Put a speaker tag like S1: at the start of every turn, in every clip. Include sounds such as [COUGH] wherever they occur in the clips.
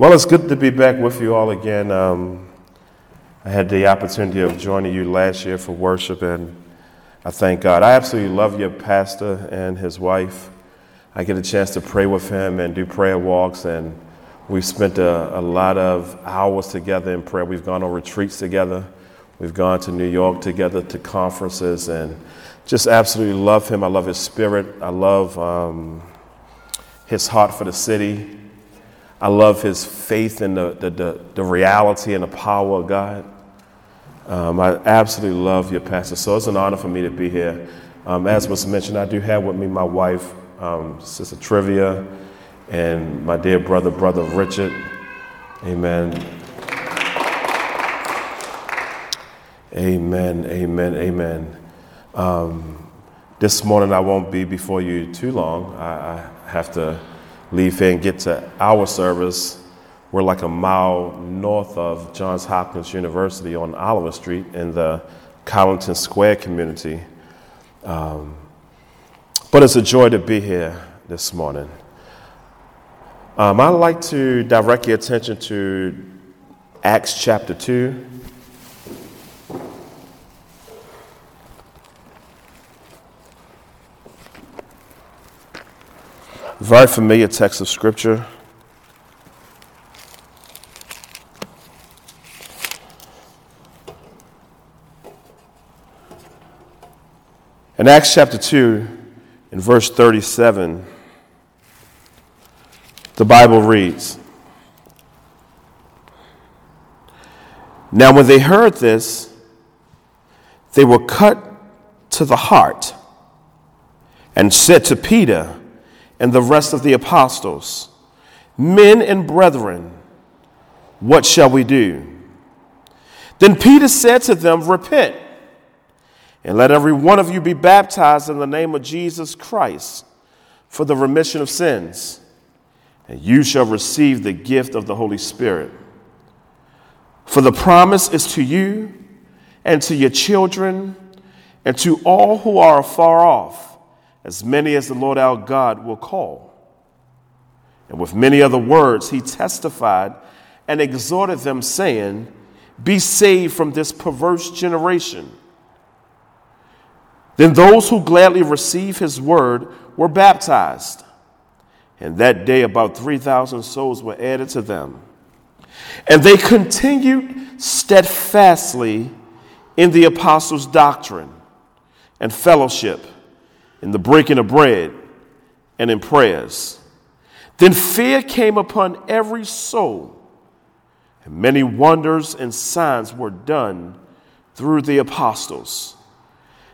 S1: Well, it's good to be back with you all again. Um, I had the opportunity of joining you last year for worship, and I thank God. I absolutely love your pastor and his wife. I get a chance to pray with him and do prayer walks, and we've spent a, a lot of hours together in prayer. We've gone on retreats together. We've gone to New York together to conferences, and just absolutely love him. I love his spirit. I love um, his heart for the city. I love his faith in the, the, the, the reality and the power of God. Um, I absolutely love your pastor. So it's an honor for me to be here. Um, as was mentioned, I do have with me my wife, um, Sister Trivia, and my dear brother, Brother Richard. Amen. Amen, amen, amen. Um, this morning I won't be before you too long. I, I have to leave here and get to our service. We're like a mile north of Johns Hopkins University on Oliver Street in the Collington Square community. Um, but it's a joy to be here this morning. Um, I'd like to direct your attention to Acts chapter 2. Very familiar text of Scripture. In Acts chapter 2, in verse 37, the Bible reads Now, when they heard this, they were cut to the heart and said to Peter, and the rest of the apostles, Men and brethren, what shall we do? Then Peter said to them, Repent, and let every one of you be baptized in the name of Jesus Christ for the remission of sins, and you shall receive the gift of the Holy Spirit. For the promise is to you and to your children and to all who are afar off as many as the Lord our God will call. And with many other words, he testified and exhorted them, saying, Be saved from this perverse generation. Then those who gladly received his word were baptized. And that day, about 3,000 souls were added to them. And they continued steadfastly in the apostles' doctrine and fellowship in the breaking of bread, and in prayers. Then fear came upon every soul, and many wonders and signs were done through the apostles.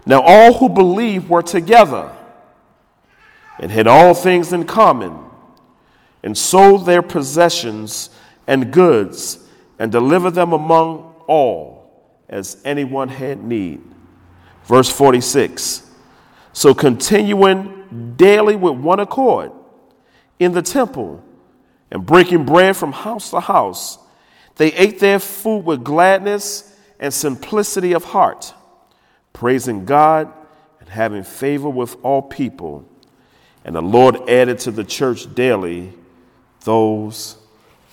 S1: Now all who believed were together and had all things in common, and sold their possessions and goods, and delivered them among all as anyone had need. Verse 46. So, continuing daily with one accord in the temple and breaking bread from house to house, they ate their food with gladness and simplicity of heart, praising God and having favor with all people. And the Lord added to the church daily those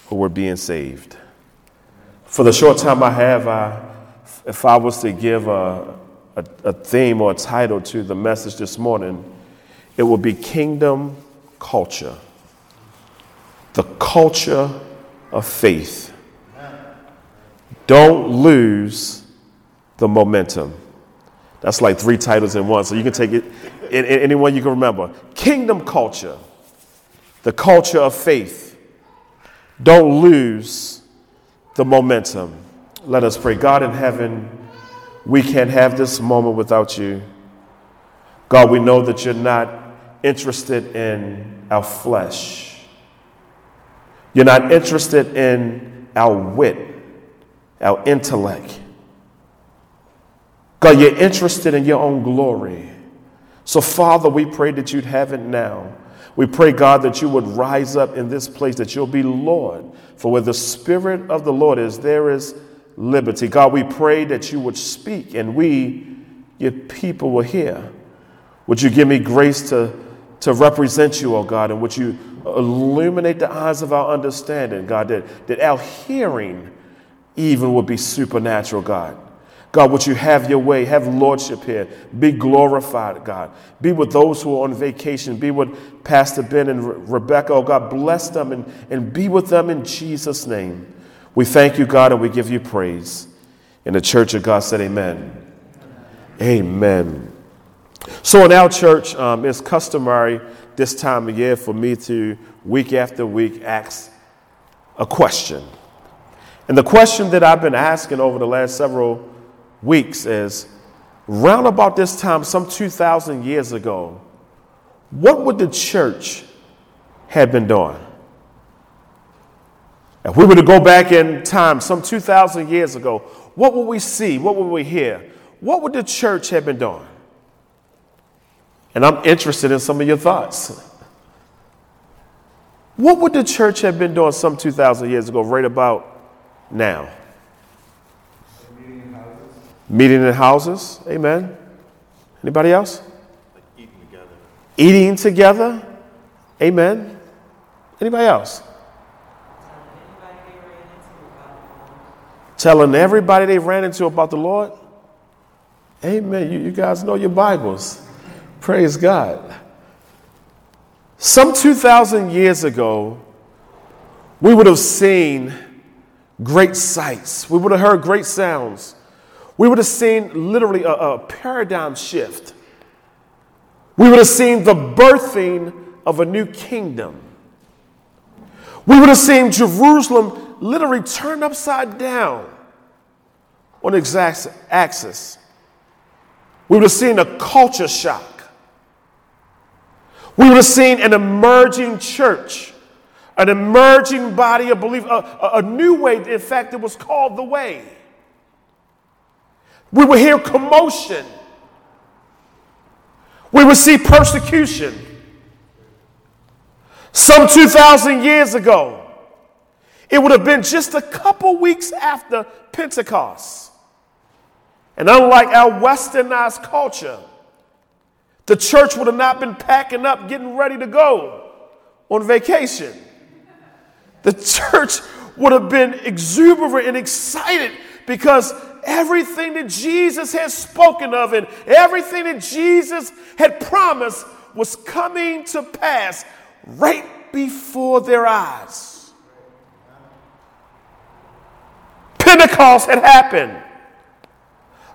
S1: who were being saved. For the short time I have, I, if I was to give a, a, a theme or a title to the message this morning, it will be Kingdom Culture. The culture of faith. Don't lose the momentum. That's like three titles in one, so you can take it in, in any one you can remember. Kingdom culture, the culture of faith. Don't lose the momentum. Let us pray. God in heaven, we can't have this moment without you. God, we know that you're not interested in our flesh. You're not interested in our wit, our intellect. God, you're interested in your own glory. So, Father, we pray that you'd have it now. We pray, God, that you would rise up in this place, that you'll be Lord. For where the Spirit of the Lord is, there is liberty. God, we pray that you would speak and we, your people, will hear. Would you give me grace to, to represent you, oh God, and would you illuminate the eyes of our understanding, God, that, that our hearing even would be supernatural, God. God, would you have your way, have lordship here, be glorified, God. Be with those who are on vacation, be with Pastor Ben and Re- Rebecca, oh God, bless them and, and be with them in Jesus' name. We thank you, God, and we give you praise. And the church of God said, Amen. Amen. So in our church, um, it's customary this time of year for me to, week after week, ask a question. And the question that I've been asking over the last several weeks is round about this time, some 2,000 years ago, what would the church have been doing? If we were to go back in time, some 2,000 years ago, what would we see? What would we hear? What would the church have been doing? And I'm interested in some of your thoughts. What would the church have been doing some 2,000 years ago, right about now? Meeting in houses. Meeting in houses. Amen. Anybody else?
S2: Like eating together.
S1: Eating together. Amen. Anybody else? Telling everybody they ran into about the Lord. Amen. You, you guys know your Bibles. Praise God. Some 2,000 years ago, we would have seen great sights. We would have heard great sounds. We would have seen literally a, a paradigm shift. We would have seen the birthing of a new kingdom. We would have seen Jerusalem literally turned upside down on its axis. We would have seen a culture shock. We would have seen an emerging church, an emerging body of belief, a, a, new way. In fact, it was called the way. We would hear commotion. We would see persecution. Some 2,000 years ago, it would have been just a couple weeks after Pentecost. And unlike our westernized culture, the church would have not been packing up, getting ready to go on vacation. The church would have been exuberant and excited because everything that Jesus had spoken of and everything that Jesus had promised was coming to pass right before their eyes. Pentecost had happened.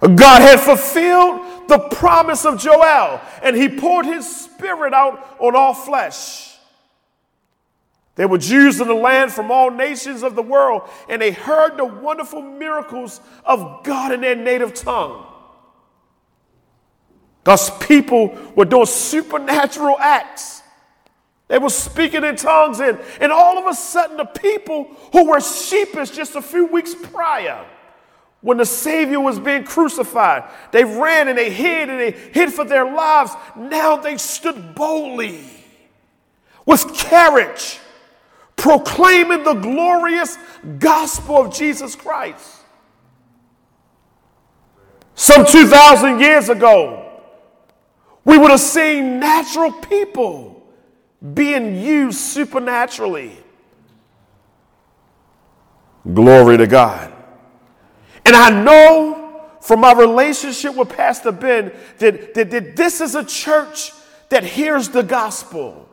S1: God had fulfilled the promise of Joel, and he poured his spirit out on all flesh. There were Jews in the land from all nations of the world, and they heard the wonderful miracles of God in their native tongue. God's people were doing supernatural acts. They were speaking in tongues, and, and all of a sudden, the people who were sheepish just a few weeks prior when the Savior was being crucified, they ran and they hid and they hid for their lives. Now they stood boldly with courage, proclaiming the glorious gospel of Jesus Christ. Some 2,000 years ago, we would have seen natural people being used supernaturally. Glory to God. And I know from my relationship with Pastor Ben that, that, that this is a church that hears the gospel,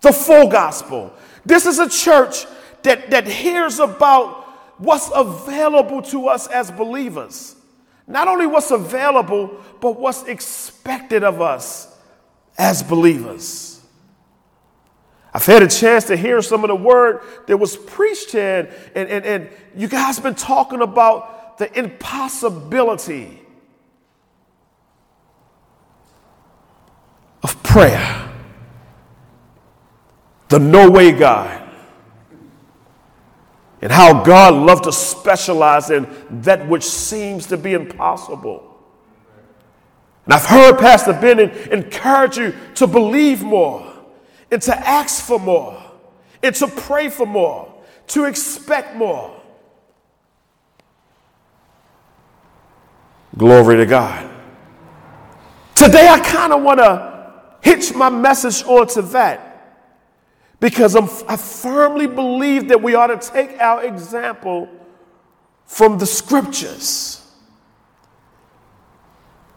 S1: the full gospel. This is a church that, that hears about what's available to us as believers. Not only what's available, but what's expected of us as believers. I've had a chance to hear some of the word that was preached here, and, and, and you guys been talking about the impossibility of prayer. The no way God. And how God loved to specialize in that which seems to be impossible. And I've heard Pastor Ben encourage you to believe more and to ask for more and to pray for more, to expect more. Glory to God. Today, I kind of want to hitch my message onto that because I'm, i firmly believe that we ought to take our example from the scriptures.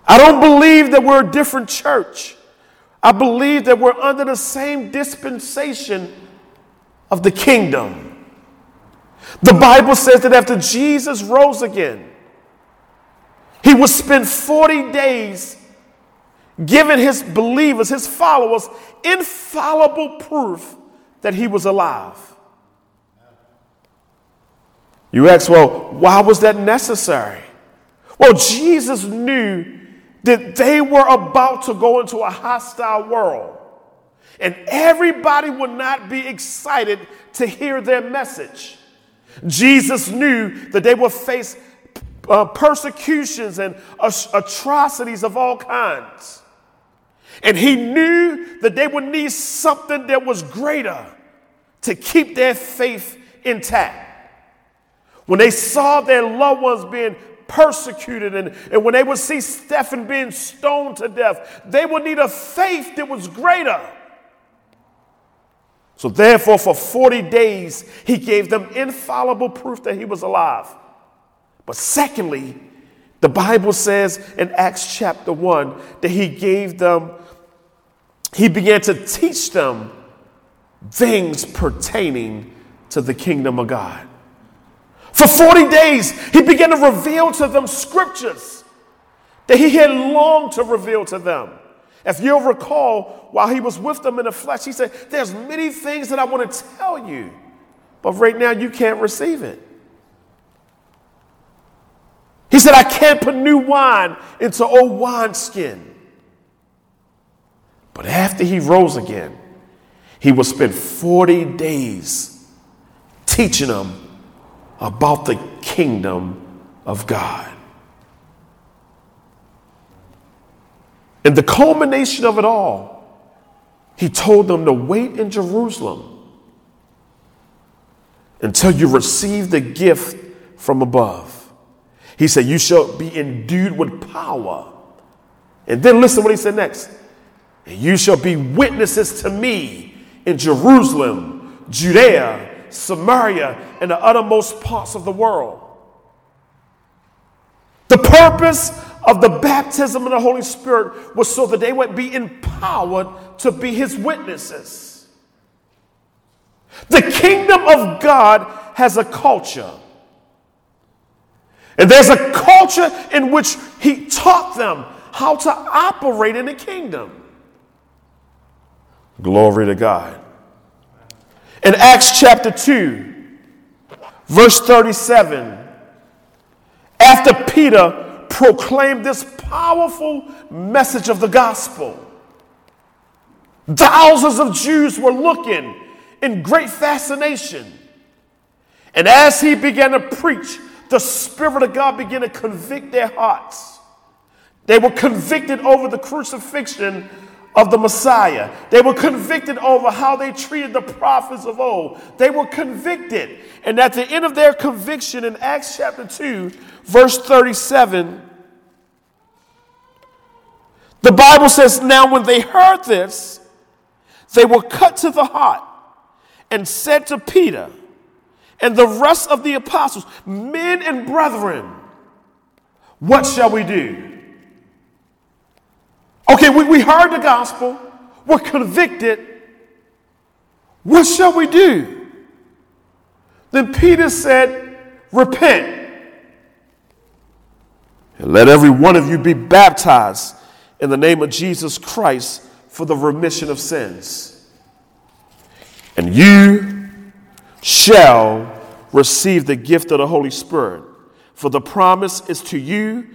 S1: I don't believe that we're a different church. I believe that we're under the same dispensation of the kingdom. The Bible says that after Jesus rose again, he would spend 40 days giving his believers, his followers, infallible proof that he was alive. You ask, well, why was that necessary? Well, Jesus knew that they were about to go into a hostile world, and everybody would not be excited to hear their message. Jesus knew that they would face uh, persecutions and atrocities of all kinds. And he knew that they would need something that was greater to keep their faith intact. When they saw their loved ones being persecuted and, and when they would see Stephen being stoned to death, they would need a faith that was greater. So, therefore, for 40 days, he gave them infallible proof that he was alive. But secondly, the Bible says in Acts chapter 1 that he gave them he began to teach them things pertaining to the kingdom of God. For 40 days, he began to reveal to them scriptures that he had longed to reveal to them. If you'll recall, while he was with them in the flesh, he said, There's many things that I want to tell you, but right now you can't receive it. He said, I can't put new wine into old wineskin. But after he rose again, he would spend 40 days teaching them about the kingdom of God. And the culmination of it all, he told them to wait in Jerusalem until you receive the gift from above. He said, You shall be endued with power. And then listen what he said next. And you shall be witnesses to me in Jerusalem, Judea, Samaria, and the uttermost parts of the world. The purpose of the baptism of the Holy Spirit was so that they would be empowered to be his witnesses. The kingdom of God has a culture. And there's a culture in which he taught them how to operate in the kingdom. Glory to God. In Acts chapter 2, verse 37, after Peter proclaimed this powerful message of the gospel, thousands of Jews were looking in great fascination. And as he began to preach, the Spirit of God began to convict their hearts. They were convicted over the crucifixion of the Messiah. They were convicted over how they treated the prophets of old. They were convicted. And at the end of their conviction in Acts chapter 2, verse 37, the Bible says, Now when they heard this, they were cut to the heart and said to Peter and the rest of the apostles, Men and brethren, what shall we do? Okay, we, we heard the gospel, we're convicted. What shall we do? Then Peter said, Repent. And let every one of you be baptized in the name of Jesus Christ for the remission of sins. And you shall receive the gift of the Holy Spirit. For the promise is to you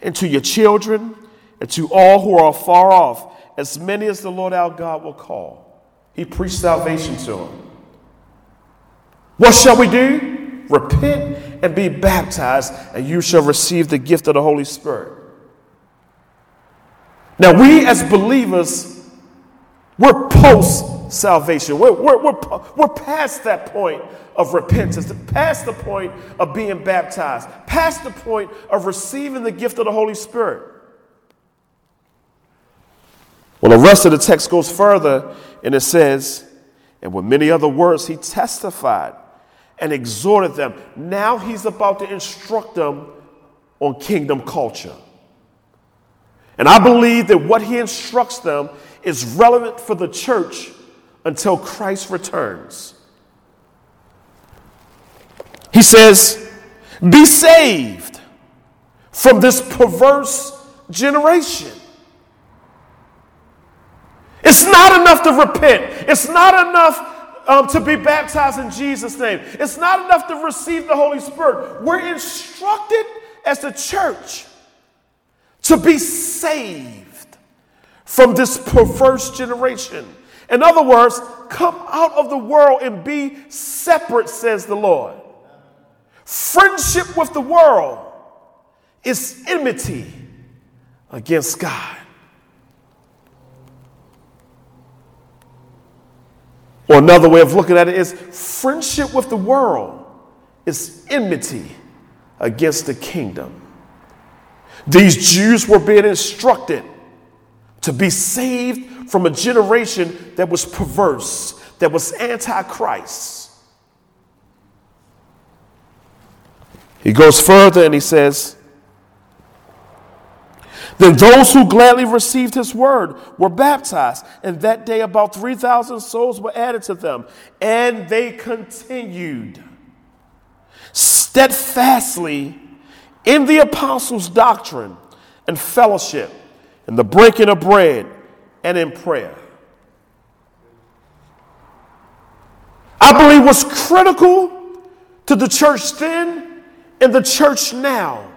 S1: and to your children and to all who are far off, as many as the Lord our God will call. He preached salvation to them. What shall we do? Repent and be baptized, and you shall receive the gift of the Holy Spirit. Now, we as believers, we're post salvation. We're, we're, we're, we're past that point of repentance, past the point of being baptized, past the point of receiving the gift of the Holy Spirit. Well, the rest of the text goes further and it says, and with many other words, he testified and exhorted them. Now he's about to instruct them on kingdom culture. And I believe that what he instructs them is relevant for the church until Christ returns. He says, Be saved from this perverse generation. It's not enough to repent. It's not enough um, to be baptized in Jesus' name. It's not enough to receive the Holy Spirit. We're instructed as the church to be saved from this perverse generation. In other words, come out of the world and be separate, says the Lord. Friendship with the world is enmity against God. Or another way of looking at it is friendship with the world is enmity against the kingdom. These Jews were being instructed to be saved from a generation that was perverse, that was anti Christ. He goes further and he says, then those who gladly received his word were baptized, and that day about 3,000 souls were added to them. And they continued steadfastly in the apostles' doctrine and fellowship, in the breaking of bread, and in prayer. I believe what's critical to the church then and the church now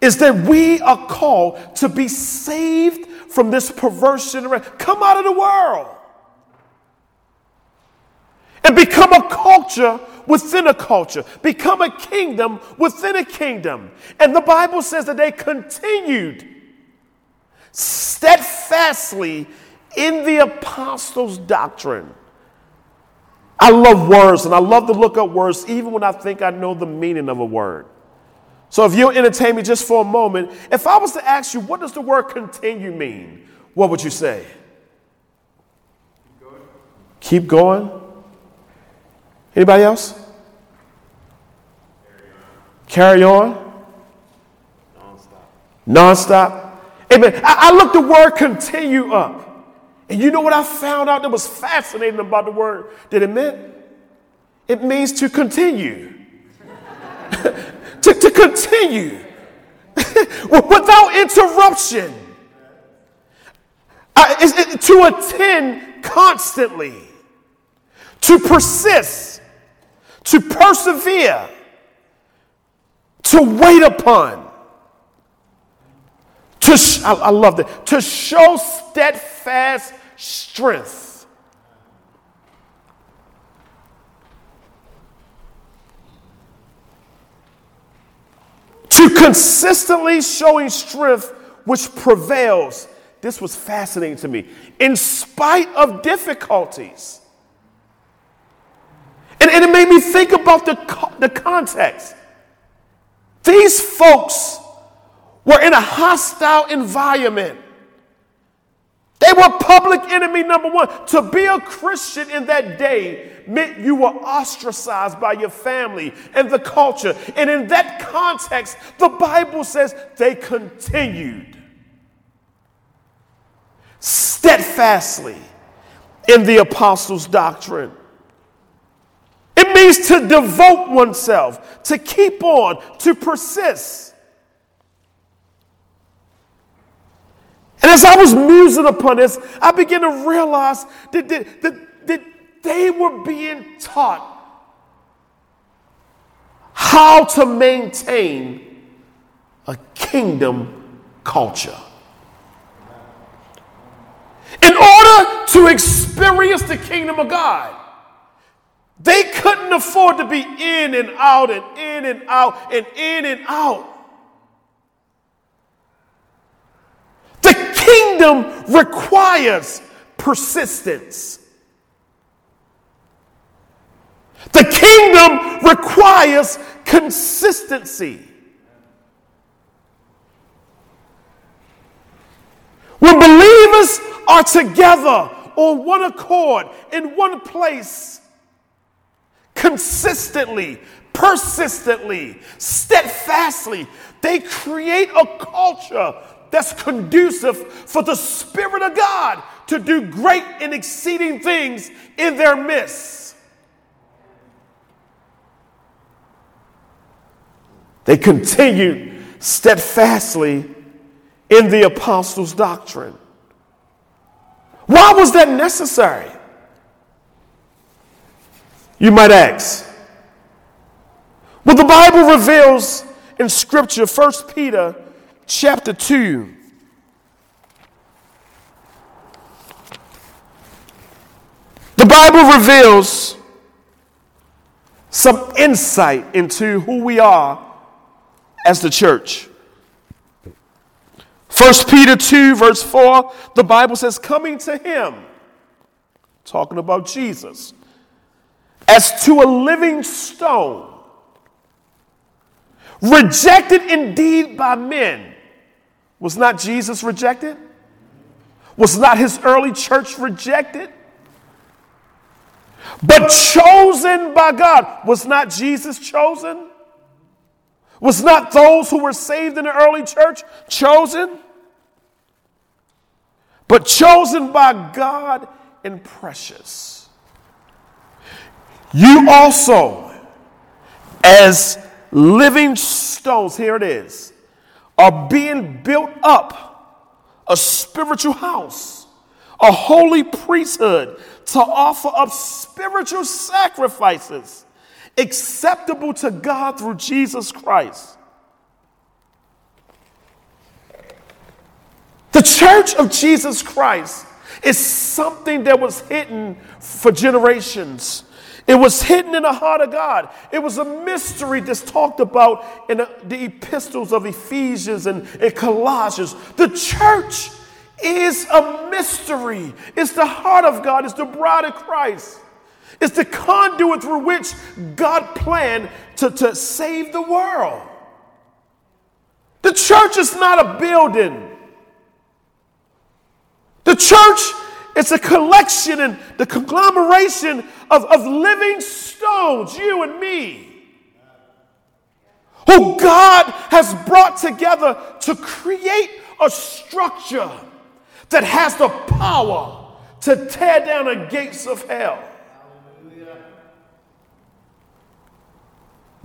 S1: is that we are called to be saved from this perverse generation. Come out of the world and become a culture within a culture, become a kingdom within a kingdom. And the Bible says that they continued steadfastly in the apostles' doctrine. I love words and I love to look up words even when I think I know the meaning of a word. So if you'll entertain me just for a moment, if I was to ask you, what does the word continue mean? What would you say? Keep going. Keep going. Anybody else? Carry on. Carry on. Non-stop. Non-stop. Amen. I, I looked the word continue up. And you know what I found out that was fascinating about the word that it meant? It means to continue. [LAUGHS] to, to continue [LAUGHS] without interruption, it, to attend constantly, to persist, to persevere, to wait upon. To sh- I, I love that. To show steadfast strength to consistently showing strength which prevails. This was fascinating to me. In spite of difficulties. And, and it made me think about the, the context. These folks were in a hostile environment. They were public enemy number one. To be a Christian in that day meant you were ostracized by your family and the culture. And in that context, the Bible says they continued steadfastly in the apostles' doctrine. It means to devote oneself, to keep on, to persist. And as I was musing upon this, I began to realize that, that, that, that they were being taught how to maintain a kingdom culture. In order to experience the kingdom of God, they couldn't afford to be in and out and in and out and in and out. Kingdom requires persistence. The kingdom requires consistency. When believers are together on one accord, in one place, consistently, persistently, steadfastly, they create a culture that's conducive for the Spirit of God to do great and exceeding things in their midst. They continued steadfastly in the apostles' doctrine. Why was that necessary? You might ask. Well, the Bible reveals in Scripture, 1 Peter chapter 2. The Bible reveals some insight into who we are as the church. 1 Peter 2, verse 4, the Bible says, coming to him, talking about Jesus, as to a living stone, rejected indeed by men. Was not Jesus rejected? Was not his early church rejected? But chosen by God. Was not Jesus chosen? Was not those who were saved in the early church chosen? but chosen by God and precious. You also, as living stones, here it is, are being built up a spiritual house, a holy priesthood to offer up spiritual sacrifices acceptable to God through Jesus Christ. The church of Jesus Christ is something that was hidden for generations. It was hidden in the heart of God. It was a mystery that's talked about in the, epistles of Ephesians and, and Colossians. The church is a mystery. It's the heart of God, it's the bride of Christ. It's the conduit through which God planned to, to save the world. The church is not a building. The church is a collection and the conglomeration of, of living stones, you and me, who God has brought together to create a structure that has the power to tear down the gates of hell.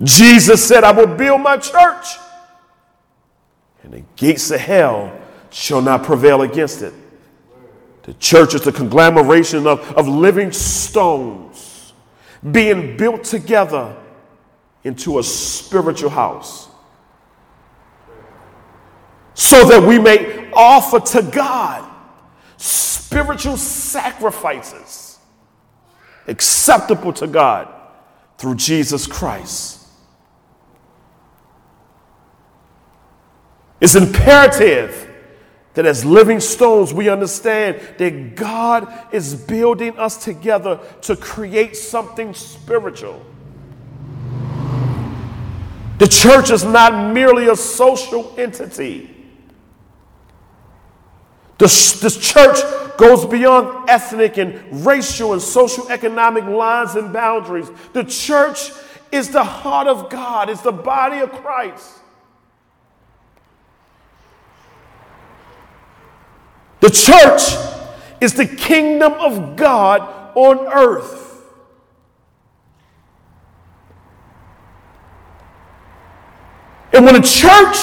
S1: Jesus said, I will build my church, and the gates of hell shall not prevail against it. The church is the conglomeration of, of living stones being built together into a spiritual house so that we may offer to God spiritual sacrifices acceptable to God through Jesus Christ. It's imperative that as living stones, we understand that God is building us together to create something spiritual. The church is not merely a social entity. The, church goes beyond ethnic and racial and social economic lines and boundaries. The church is the heart of God, it's the body of Christ. The church is the kingdom of God on earth. And when a church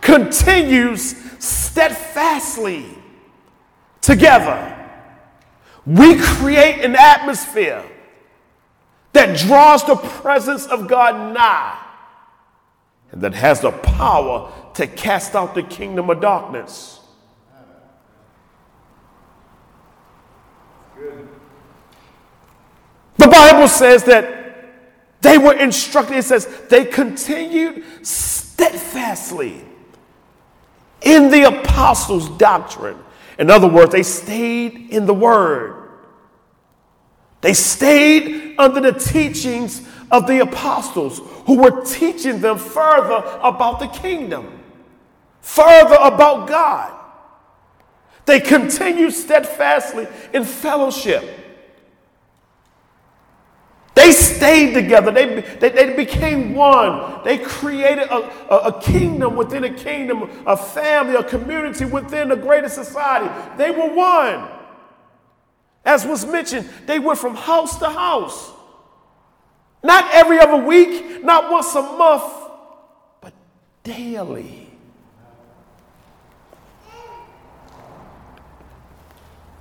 S1: continues steadfastly together, we create an atmosphere that draws the presence of God nigh and that has the power to cast out the kingdom of darkness. The Bible says that they were instructed, it says they continued steadfastly in the apostles' doctrine. In other words, they stayed in the word. They stayed under the teachings of the apostles who were teaching them further about the kingdom, further about God. They continued steadfastly in fellowship. They stayed together. They, they, they, became one. They created a, a, a, kingdom within a kingdom, a family, a community within a greater society. They were one. As was mentioned, they went from house to house. Not every other week, not once a month, but daily.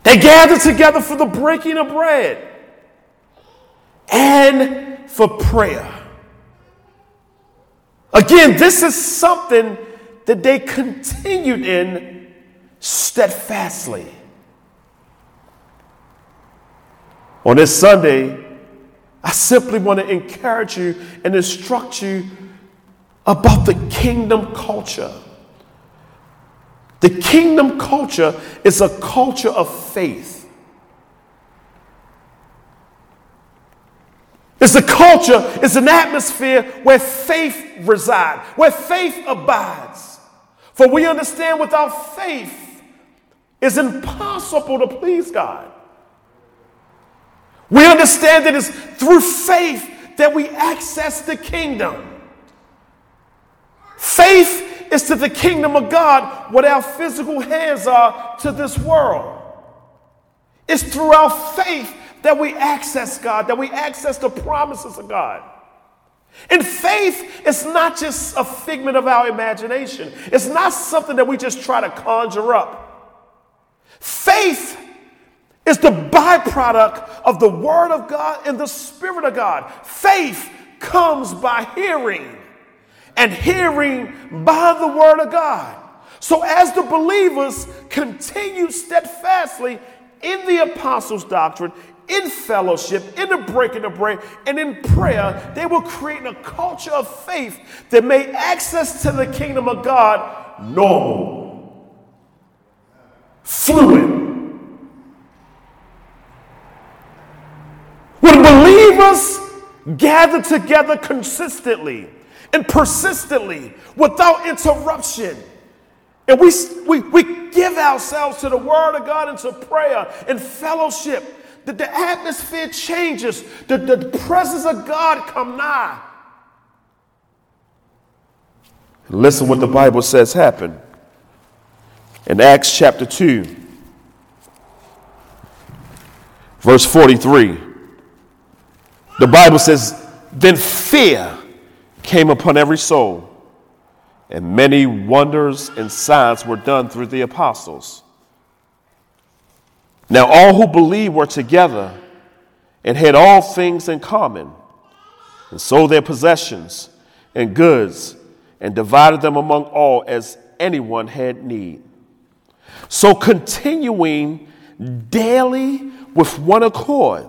S1: They gathered together for the breaking of bread and for prayer. Again, this is something that they continued in steadfastly. On this Sunday, I simply want to encourage you and instruct you about the kingdom culture. The kingdom culture is a culture of faith. It's a culture, it's an atmosphere where faith resides, where faith abides. For we understand without faith, it's impossible to please God. We understand that it's through faith that we access the kingdom. Faith is to the kingdom of God what our physical hands are to this world. It's through our faith that we access God, that we access the promises of God. And faith is not just a figment of our imagination, it's not something that we just try to conjure up. Faith is the byproduct of the Word of God and the Spirit of God. Faith comes by hearing, and hearing by the Word of God. So, as the believers continue steadfastly in the apostles' doctrine, in fellowship, in the breaking of bread, and in prayer, they were creating a culture of faith that made access to the kingdom of God normal, fluid. When believers gather together consistently and persistently without interruption, and we, we, we give ourselves to the Word of God and to prayer and fellowship, that the atmosphere changes, the, the presence of God come nigh. Listen what the Bible says happened. In Acts chapter 2, verse 43, the Bible says, Then fear came upon every soul, and many wonders and signs were done through the apostles. Now all who believed were together and had all things in common, and sold their possessions and goods, and divided them among all as anyone had need. So continuing daily with one accord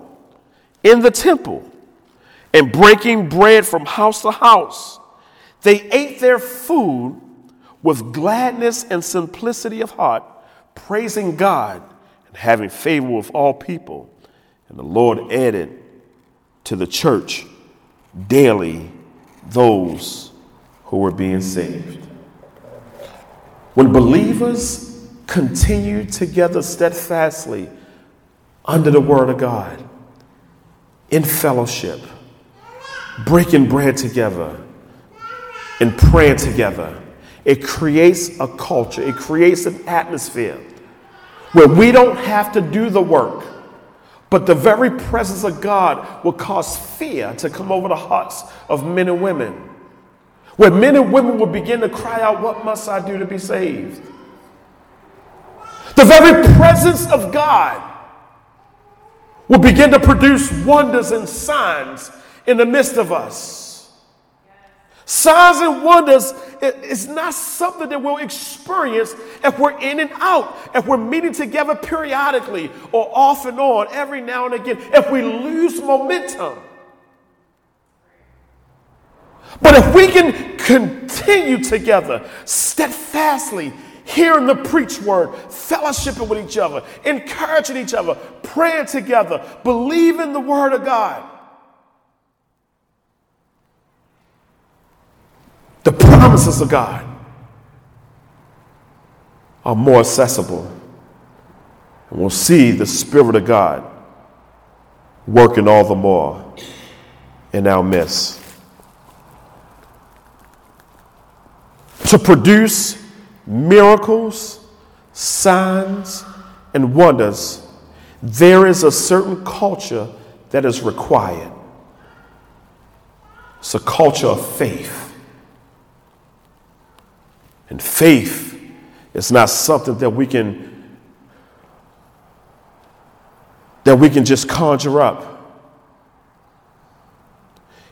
S1: in the temple, and breaking bread from house to house, they ate their food with gladness and simplicity of heart, praising God and having favor with all people. And the Lord added to the church daily those who were being saved. When believers continue together steadfastly under the word of God, in fellowship, breaking bread together, and praying together, it creates a culture, it creates an atmosphere where we don't have to do the work, but the very presence of God will cause fear to come over the hearts of men and women. Where men and women will begin to cry out, What must I do to be saved? The very presence of God will begin to produce wonders and signs in the midst of us. Signs and wonders is not something that we'll experience if we're in and out, if we're meeting together periodically or off and on every now and again, if we lose momentum. But if we can continue together steadfastly, hearing the preach word, fellowshipping with each other, encouraging each other, praying together, believing the word of God, The promises of God are more accessible And we'll see the Spirit of God working all the more in our midst. To produce miracles, signs, and wonders, there is a certain culture that is required. It's a culture of faith. And faith is not something that we can that we can just conjure up.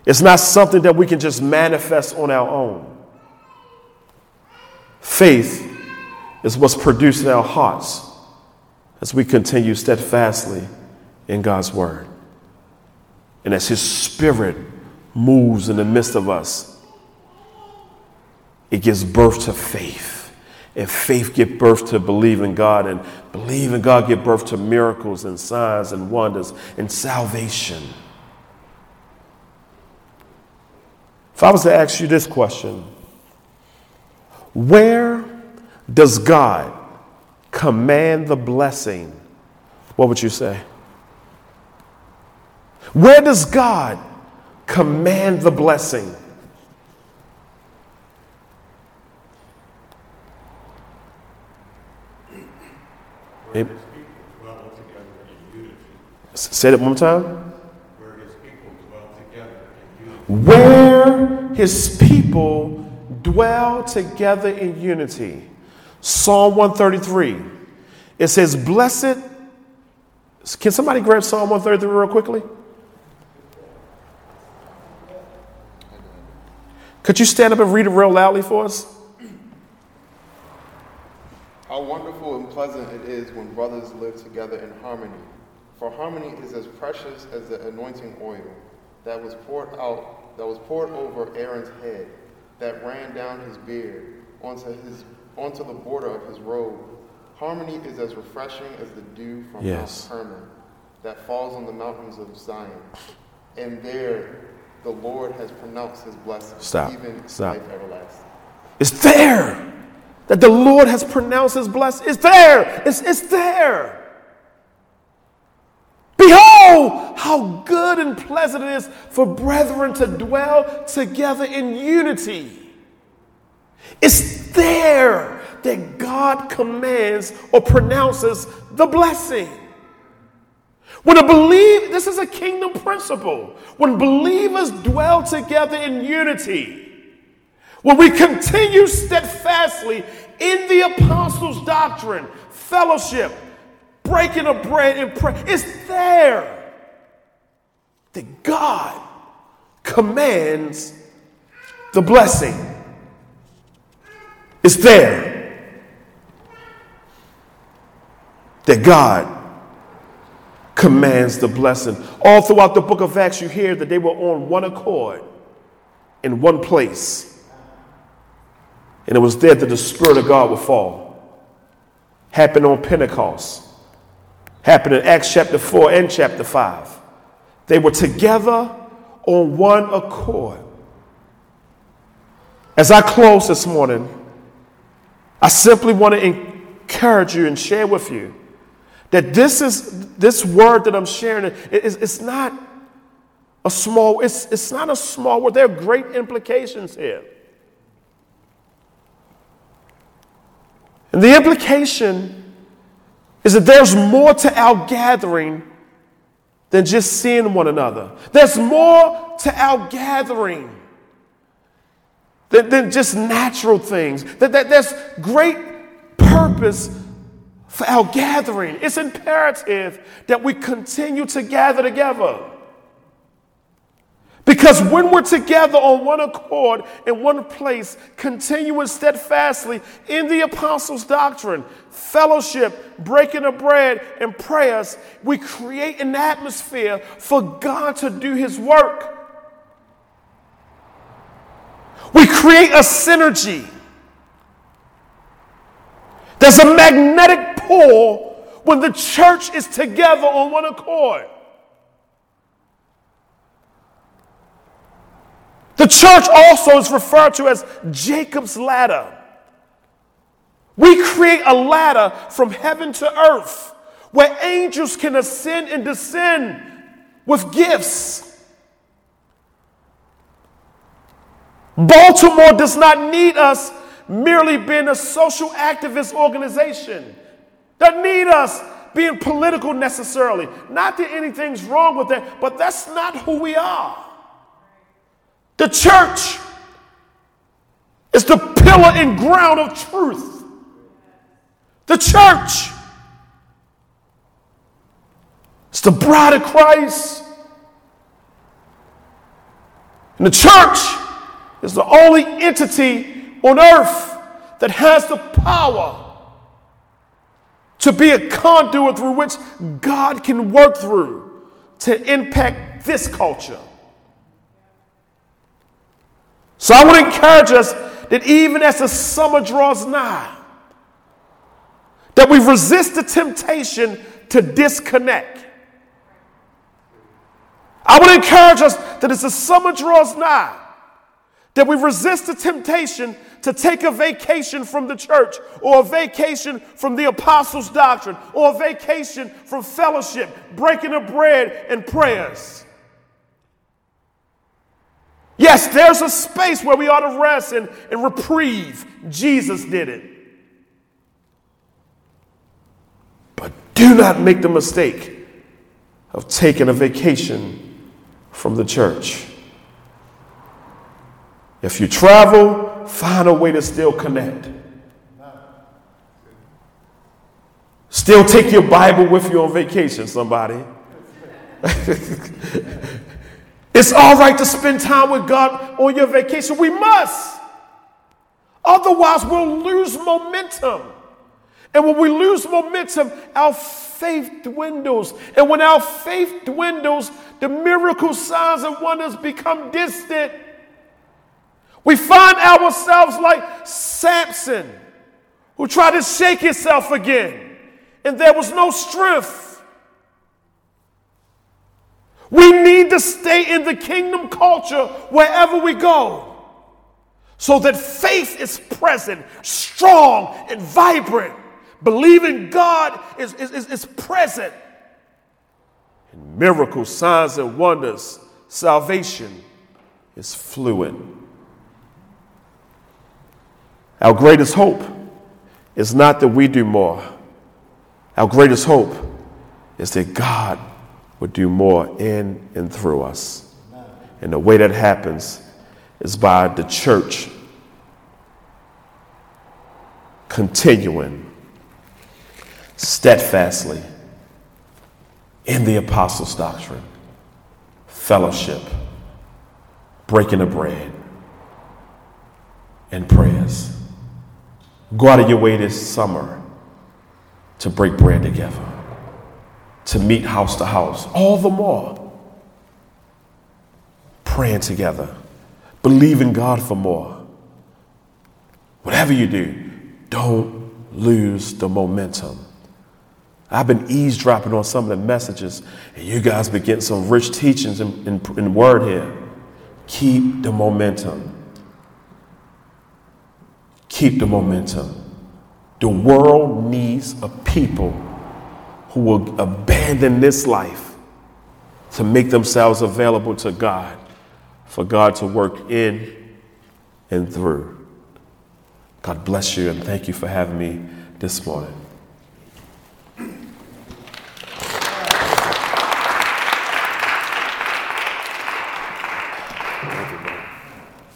S1: It's not something that we can just manifest on our own. Faith is what's produced in our hearts as we continue steadfastly in God's Word. And as His Spirit moves in the midst of us, it gives birth to faith. And faith give birth to believe in God, and believe in God give birth to miracles and signs and wonders and salvation. If I was to ask you this question, where does God command the blessing? What would you say? Where does God command the blessing? Say it one more time. Where his people dwell together in unity. Psalm 133. It says, Blessed. Can somebody grab Psalm 133 real quickly? Could you stand up and read it real loudly for us?
S2: How wonderful and pleasant it is when brothers live together in harmony. For harmony is as precious as the anointing oil that was poured out, that was poured over Aaron's head, that ran down his beard onto his onto the border of his robe. Harmony is as refreshing as the dew from yes. Mount Hermon that falls on the mountains of Zion. And there the Lord has pronounced his blessing,
S1: Stop.
S2: even
S1: Stop.
S2: life everlasting.
S1: It's there that the Lord has pronounced his blessing. It's there. It's, it's there. Behold, how good and pleasant it is for brethren to dwell together in unity. It's there that God commands or pronounces the blessing. When a believe, this is a kingdom principle. When believers dwell together in unity, when we continue steadfastly in the apostles' doctrine, fellowship, breaking of bread and prayer, it's there that God commands the blessing. It's there that God commands the blessing. All throughout the book of Acts, you hear that they were on one accord in one place. And it was there that the Spirit of God would fall. Happened on Pentecost. Happened in Acts chapter 4 and chapter 5. They were together on one accord. As I close this morning, I simply want to encourage you and share with you that this is this word that I'm sharing. It, it's, not a small. It's, it's not a small word. There are great implications here. And the implication is that there's more to our gathering than just seeing one another. There's more to our gathering than, than just natural things. That, that there's great purpose for our gathering. It's imperative that we continue to gather together. Because when we're together on one accord in one place, continuing steadfastly in the apostles' doctrine, fellowship, breaking of bread, and prayers, we create an atmosphere for God to do His work. We create a synergy. There's a magnetic pull when the church is together on one accord. The church also is referred to as Jacob's ladder. We create a ladder from heaven to earth where angels can ascend and descend with gifts. Baltimore does not need us merely being a social activist organization. Doesn't need us being political necessarily. Not that anything's wrong with that, but that's not who we are. The church is the pillar and ground of truth. The church is the bride of Christ. And the church is the only entity on earth that has the power to be a conduit through which God can work through to impact this culture. So I would encourage us that even as the summer draws nigh, that we resist the temptation to disconnect. I would encourage us that as the summer draws nigh, that we resist the temptation to take a vacation from the church or a vacation from the apostles' doctrine or a vacation from fellowship, breaking of bread, and prayers. Yes, there's a space where we ought to rest and, and reprieve. Jesus did it. But do not make the mistake of taking a vacation from the church. If you travel, find a way to still connect. Still take your Bible with you on vacation, somebody. [LAUGHS] It's all right to spend time with God on your vacation. We must. Otherwise, we'll lose momentum. And when we lose momentum, our faith dwindles. And when our faith dwindles, the miracle signs and wonders become distant. We find ourselves like Samson, who tried to shake himself again, and there was no strength. We need to stay in the kingdom culture wherever we go so that faith is present, strong, and vibrant. Believing God is, is, is, is present. And miracles, signs, and wonders, salvation is fluid. Our greatest hope is not that we do more. Our greatest hope is that God would do more in and through us. And the way that happens is by the church continuing steadfastly in the apostles' doctrine, fellowship, breaking the bread, and prayers. Go out of your way this summer to break bread together to meet house to house, all the more. Praying together, believing God for more. Whatever you do, don't lose the momentum. I've been eavesdropping on some of the messages, and you guys been getting some rich teachings in, in, in word here. Keep the momentum. Keep the momentum. The world needs a people who will abandon this life to make themselves available to God, for God to work in and through. God bless you and thank you for having me this morning.